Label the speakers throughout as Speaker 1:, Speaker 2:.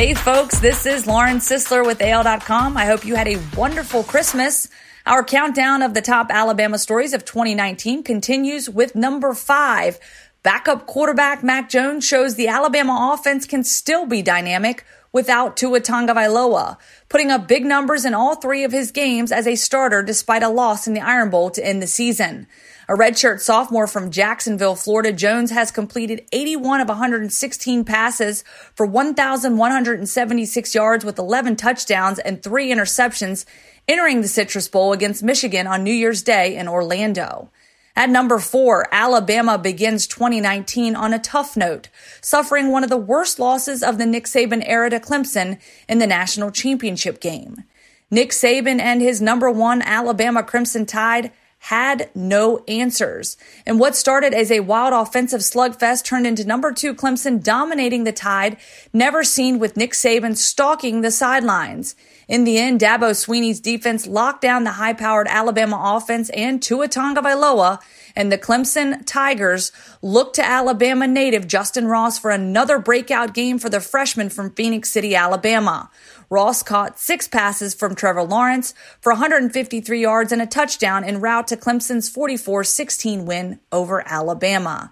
Speaker 1: Hey, folks, this is Lauren Sisler with AL.com. I hope you had a wonderful Christmas. Our countdown of the top Alabama stories of 2019 continues with number five. Backup quarterback Mac Jones shows the Alabama offense can still be dynamic without Tua Tagovailoa, putting up big numbers in all three of his games as a starter despite a loss in the Iron Bowl to end the season. A redshirt sophomore from Jacksonville, Florida, Jones has completed 81 of 116 passes for 1,176 yards with 11 touchdowns and three interceptions, entering the Citrus Bowl against Michigan on New Year's Day in Orlando. At number four, Alabama begins 2019 on a tough note, suffering one of the worst losses of the Nick Saban era to Clemson in the national championship game. Nick Saban and his number one Alabama Crimson Tide had no answers. And what started as a wild offensive slugfest turned into number two Clemson dominating the tide, never seen with Nick Saban stalking the sidelines. In the end, Dabo Swinney's defense locked down the high-powered Alabama offense and Tua Tagovailoa, and the Clemson Tigers looked to Alabama native Justin Ross for another breakout game for the freshman from Phenix City, Alabama. Ross caught six passes from Trevor Lawrence for 153 yards and a touchdown en route to Clemson's 44 16 win over Alabama.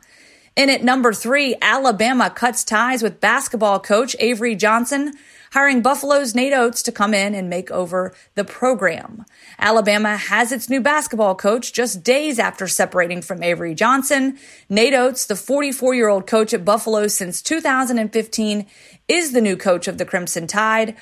Speaker 1: In at number three, Alabama cuts ties with basketball coach Avery Johnson, hiring Buffalo's Nate Oats to come in and make over the program. Alabama has its new basketball coach just days after separating from Avery Johnson. Nate Oats, the 44 year old coach at Buffalo since 2015, is the new coach of the Crimson Tide.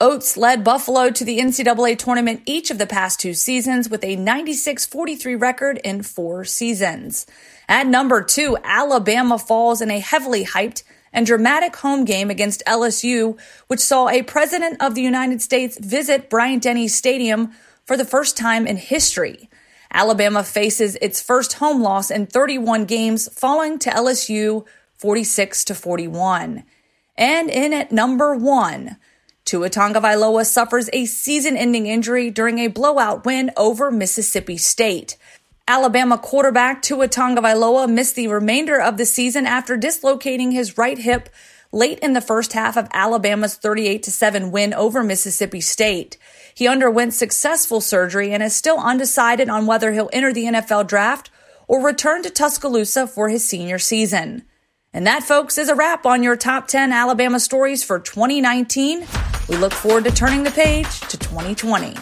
Speaker 1: Oats led Buffalo to the NCAA tournament each of the past two seasons with a 96 43 record in four seasons. At number two, Alabama falls in a heavily hyped and dramatic home game against LSU, which saw a President of the United States visit Bryant Denny Stadium for the first time in history. Alabama faces its first home loss in 31 games, falling to LSU 46 to 41. And in at number one, Tua Tagovailoa suffers a season-ending injury during a blowout win over Mississippi State. Alabama quarterback Tua Tagovailoa missed the remainder of the season after dislocating his right hip late in the first half of Alabama's 38 7 win over Mississippi State. He underwent successful surgery and is still undecided on whether he'll enter the NFL draft or return to Tuscaloosa for his senior season. And that, folks, is a wrap on your top 10 Alabama stories for 2019. We look forward to turning the page to 2020.